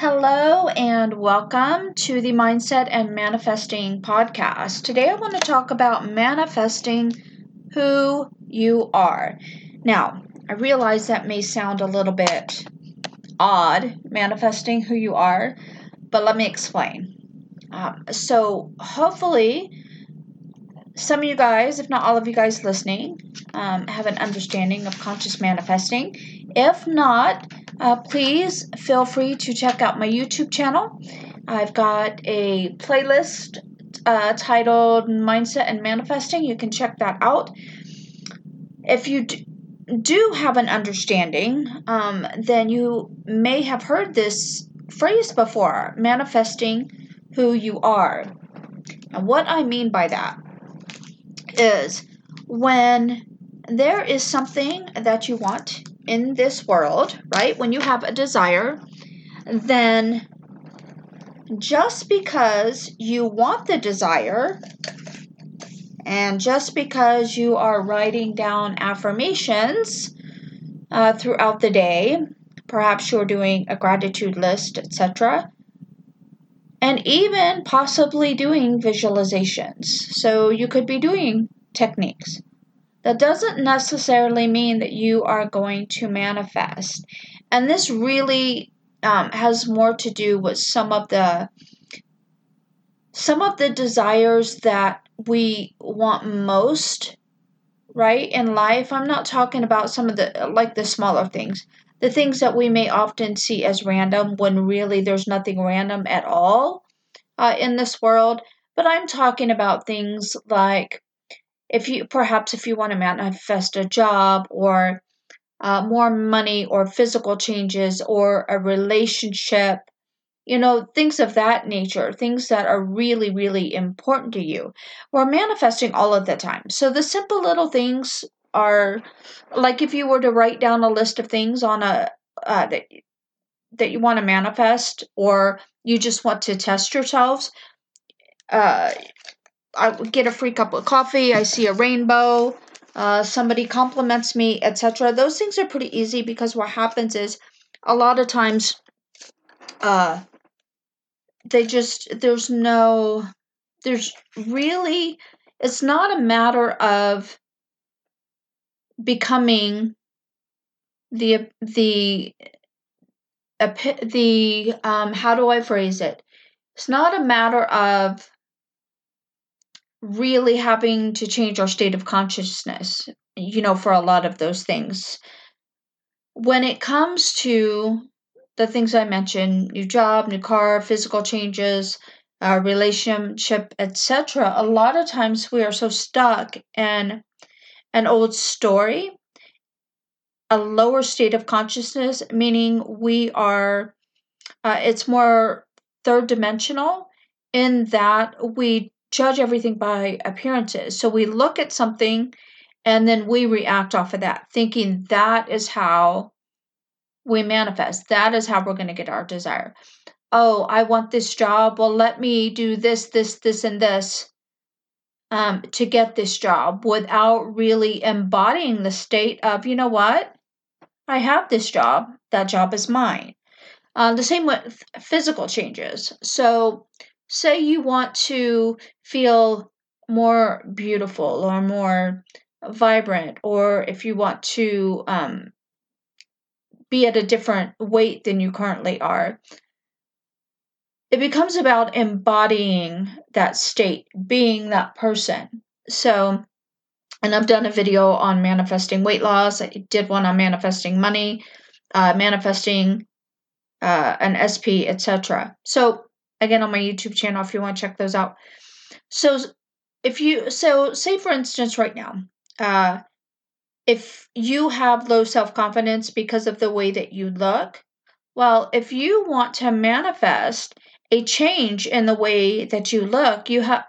Hello and welcome to the Mindset and Manifesting podcast. Today I want to talk about manifesting who you are. Now, I realize that may sound a little bit odd, manifesting who you are, but let me explain. Um, so, hopefully, some of you guys, if not all of you guys listening, um, have an understanding of conscious manifesting. If not, uh, please feel free to check out my YouTube channel. I've got a playlist uh, titled Mindset and Manifesting. You can check that out. If you do have an understanding, um, then you may have heard this phrase before manifesting who you are. And what I mean by that is when there is something that you want in this world, right? When you have a desire, then just because you want the desire and just because you are writing down affirmations uh, throughout the day, perhaps you're doing a gratitude list, etc., and even possibly doing visualizations. So you could be doing techniques. That doesn't necessarily mean that you are going to manifest. And this really um, has more to do with some of the some of the desires that we want most right in life. I'm not talking about some of the like the smaller things. The things that we may often see as random when really there's nothing random at all uh, in this world. But i'm talking about things like if you perhaps if you want to manifest a job or uh, more money or physical changes or a relationship you know things of that nature things that are really really important to you we're manifesting all of the time. So the simple little things are like if you were to write down a list of things on a uh, that that you want to manifest or you just want to test yourselves uh, I get a free cup of coffee, I see a rainbow, uh, somebody compliments me, etc. Those things are pretty easy because what happens is a lot of times uh, they just, there's no, there's really, it's not a matter of becoming the, the, the, um, how do I phrase it? It's not a matter of really having to change our state of consciousness, you know, for a lot of those things. When it comes to the things I mentioned new job, new car, physical changes, uh, relationship, etc., a lot of times we are so stuck in an old story, a lower state of consciousness, meaning we are, uh, it's more third dimensional in that we judge everything by appearances. So we look at something and then we react off of that, thinking that is how we manifest. That is how we're going to get our desire. Oh, I want this job. Well, let me do this, this, this, and this um, to get this job without really embodying the state of, you know what? I have this job. That job is mine. Uh, the same with physical changes. So say you want to feel more beautiful or more vibrant, or if you want to um, be at a different weight than you currently are, it becomes about embodying that state, being that person. So, and I've done a video on manifesting weight loss. I did one on manifesting money, uh, manifesting uh, an SP, etc. So again on my YouTube channel if you want to check those out. So if you so say for instance right now, uh if you have low self-confidence because of the way that you look, well, if you want to manifest a change in the way that you look, you have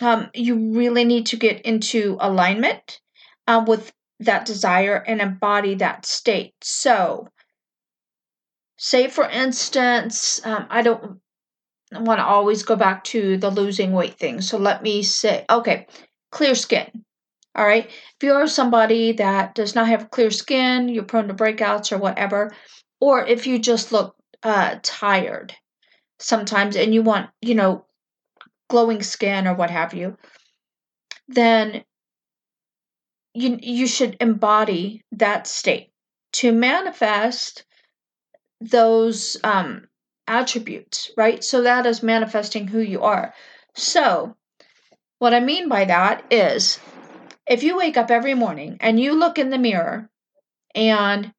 um, you really need to get into alignment um, with that desire and embody that state. So, say for instance, um, I don't I want to always go back to the losing weight thing. So let me say, okay, clear skin. All right. If you're somebody that does not have clear skin, you're prone to breakouts or whatever, or if you just look uh, tired sometimes and you want, you know, glowing skin or what have you, then you you should embody that state to manifest those um, attributes, right? So that is manifesting who you are. So, what I mean by that is if you wake up every morning and you look in the mirror and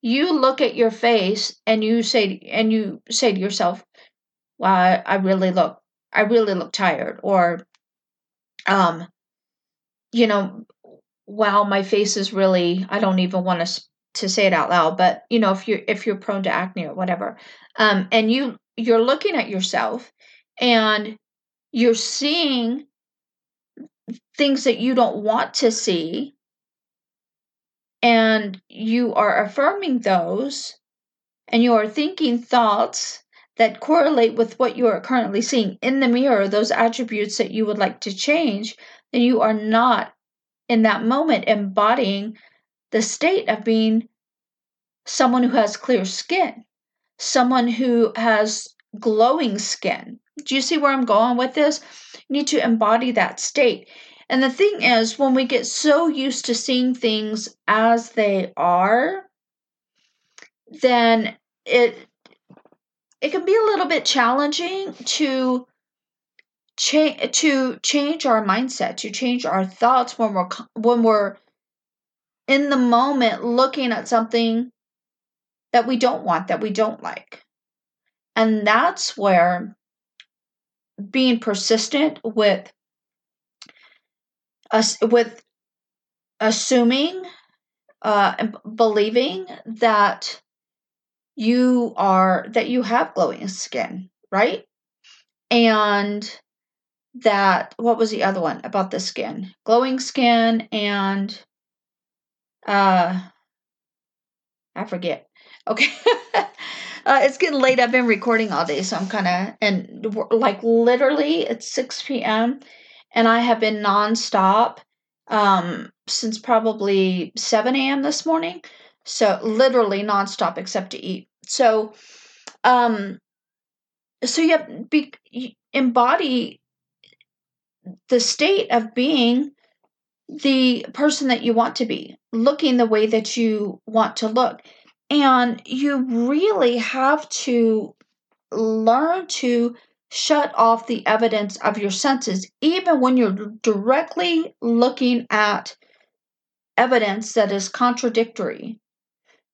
you look at your face and you say and you say to yourself, "Wow, I, really look I really look tired," or um, you know, wow, my face is really I don't even want to to say it out loud, but you know, if you're if you're prone to acne or whatever, um, and you you're looking at yourself and you're seeing things that you don't want to see and you are affirming those and you are thinking thoughts that correlate with what you are currently seeing in the mirror, those attributes that you would like to change, then you are not in that moment embodying the state of being someone who has clear skin, someone who has glowing skin. Do you see where I'm going with this? You need to embody that state. And the thing is, when we get so used to seeing things as they are, then it it can be a little bit challenging to change to change our mindset, to change our thoughts when we're when we're in the moment looking at something that we don't want, that we don't like. And that's where being persistent with us with assuming uh, and believing that you are that you have glowing skin, right? And that what was the other one about the skin? Glowing skin and uh I forget. Okay. uh, it's getting late. I've been recording all day, so I'm kind of and like literally it's 6 p.m and I have been nonstop um, since probably 7 a.m. this morning. So literally nonstop except to eat. So, um, so you have be you embody the state of being the person that you want to be, looking the way that you want to look. And you really have to learn to shut off the evidence of your senses, even when you're directly looking at evidence that is contradictory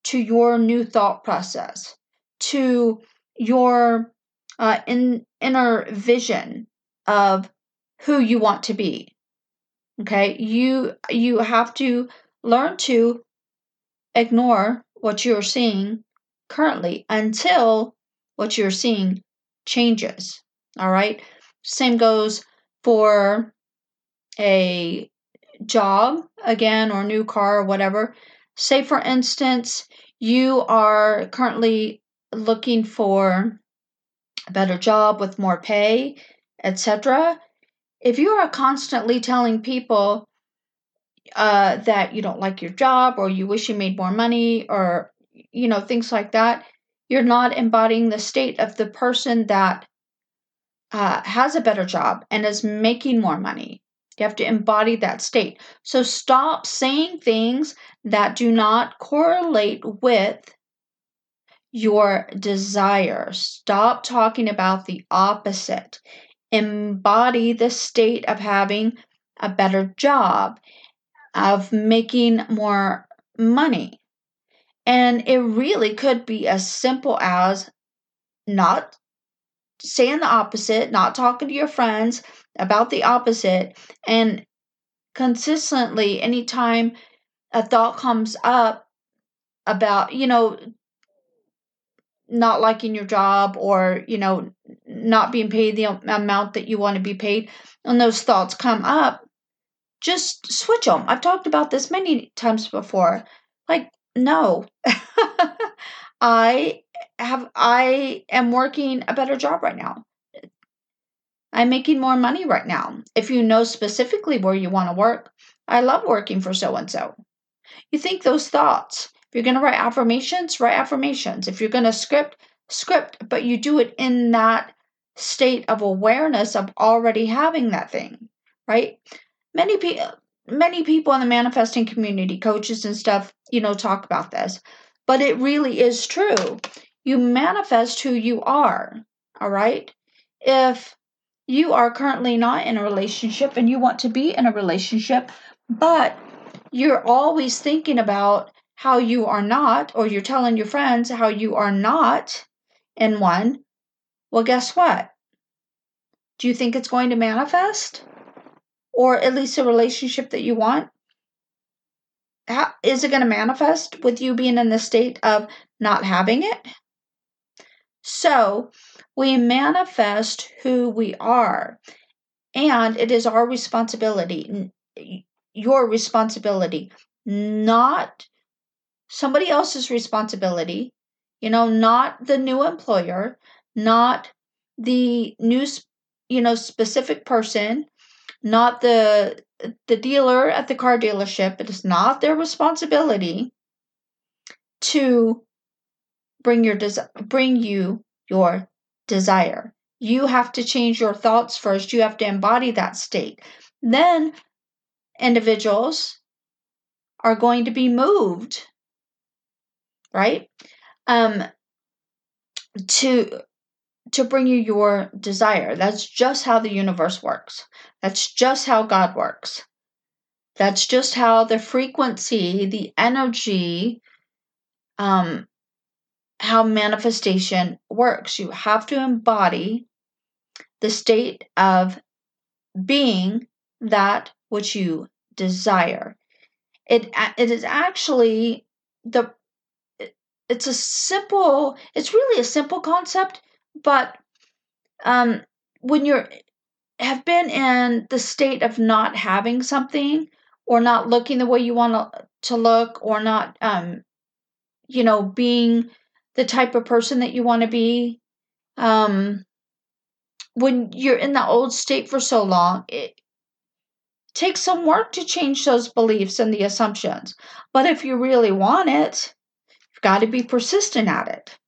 to your new thought process, to your uh, in, inner vision of who you want to be. Okay, you you have to learn to ignore what you're seeing currently until what you're seeing changes. All right. Same goes for a job, again, or new car or whatever. Say, for instance, you are currently looking for a better job with more pay, etc. If you are constantly telling people uh, that you don't like your job or you wish you made more money or you know things like that, you're not embodying the state of the person that uh, has a better job and is making more money. You have to embody that state. So stop saying things that do not correlate with your desire. Stop talking about the opposite. Embody the state of having a better job, of making more money. And it really could be as simple as not saying the opposite, not talking to your friends about the opposite, and consistently, anytime a thought comes up about, you know, not liking your job or, you know, not being paid the amount that you want to be paid, and those thoughts come up, just switch them. I've talked about this many times before. Like, no. I have I am working a better job right now. I'm making more money right now. If you know specifically where you want to work, I love working for so and so. You think those thoughts. You're going to write affirmations, write affirmations. If you're going to script, script, but you do it in that state of awareness of already having that thing, right? Many people many people in the manifesting community, coaches and stuff, you know, talk about this. But it really is true. You manifest who you are, all right? If you are currently not in a relationship and you want to be in a relationship, but you're always thinking about how you are not, or you're telling your friends how you are not in one, well, guess what? Do you think it's going to manifest? Or at least a relationship that you want? How, is it going to manifest with you being in the state of not having it? So we manifest who we are, and it is our responsibility, your responsibility, not somebody else's responsibility, you know, not the new employer, not the new, you know, specific person, not the the dealer at the car dealership. It is not their responsibility to bring your des- bring you your desire. You have to change your thoughts first. You have to embody that state. Then individuals are going to be moved, right? Um, to to bring you your desire. That's just how the universe works. That's just how God works. That's just how the frequency, the energy, um, how manifestation works. You have to embody the state of being that which you desire. It it is actually the it's a simple it's really a simple concept, but um when you're have been in the state of not having something or not looking the way you want to to look or not um you know being the type of person that you want to be um when you're in the old state for so long it takes some work to change those beliefs and the assumptions. But if you really want it got to be persistent at it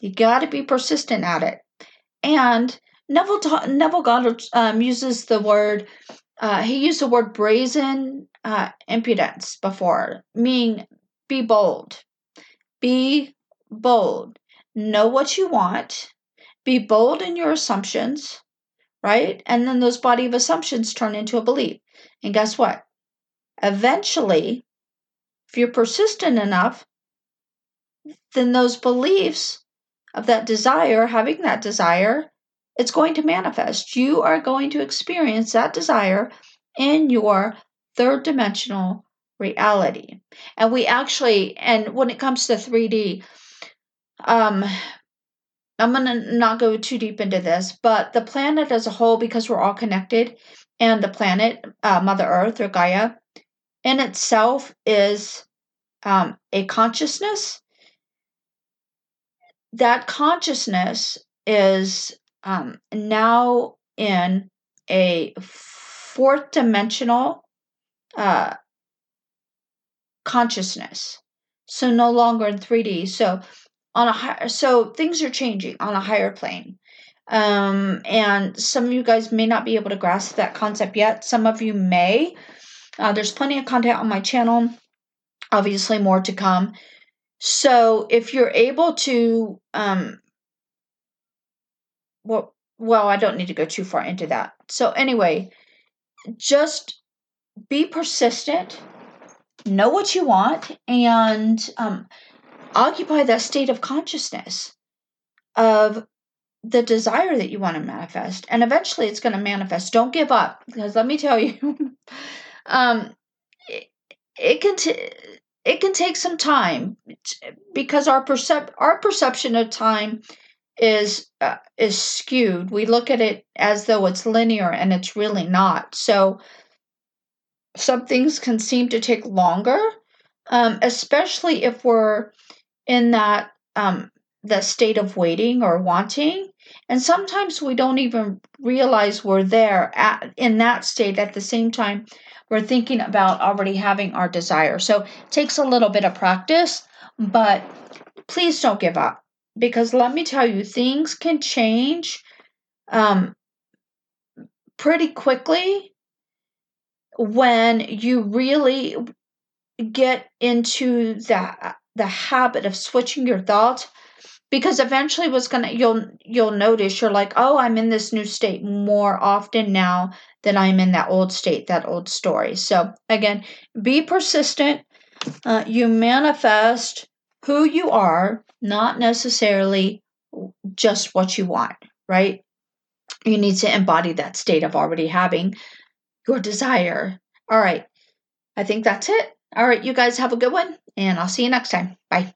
you got to be persistent at it and neville ta- neville goddard um, uses the word uh, he used the word brazen uh, impudence before meaning be bold be bold. Know what you want. Be bold in your assumptions, right? And then those body of assumptions turn into a belief. And guess what? Eventually, if you're persistent enough, then those beliefs of that desire, having that desire, it's going to manifest. You are going to experience that desire in your third dimensional reality. And we actually, and when it comes to 3D, um, I'm going to not go too deep into this, but the planet as a whole, because we're all connected, and the planet, uh, Mother Earth or Gaia, in itself is um, a consciousness. That consciousness is um, now in a fourth dimensional uh, consciousness. So no longer in 3D. So on a higher, so things are changing on a higher plane. Um, and some of you guys may not be able to grasp that concept yet. Some of you may. Uh, there's plenty of content on my channel. Obviously, more to come. So if you're able to, um, well, well, I don't need to go too far into that. So anyway, just be persistent. Know what you want, and um, occupy that state of consciousness of the desire that you want to manifest and eventually it's going to manifest don't give up because let me tell you um it, it can t- it can take some time because our percep- our perception of time is uh, is skewed. We look at it as though it's linear and it's really not. So some things can seem to take longer um, especially if we're in that um, the state of waiting or wanting and sometimes we don't even realize we're there at, in that state at the same time we're thinking about already having our desire. So it takes a little bit of practice but please don't give up. Because let me tell you, things can change um, pretty quickly when you really get into that the habit of switching your thoughts because eventually what's gonna you'll you'll notice you're like oh i'm in this new state more often now than i'm in that old state that old story. So again be persistent. Uh, you manifest who you are not necessarily just what you want right? You need to embody that state of already having your desire. All right. I think that's it. All right you guys have a good one and i'll see you next time. Bye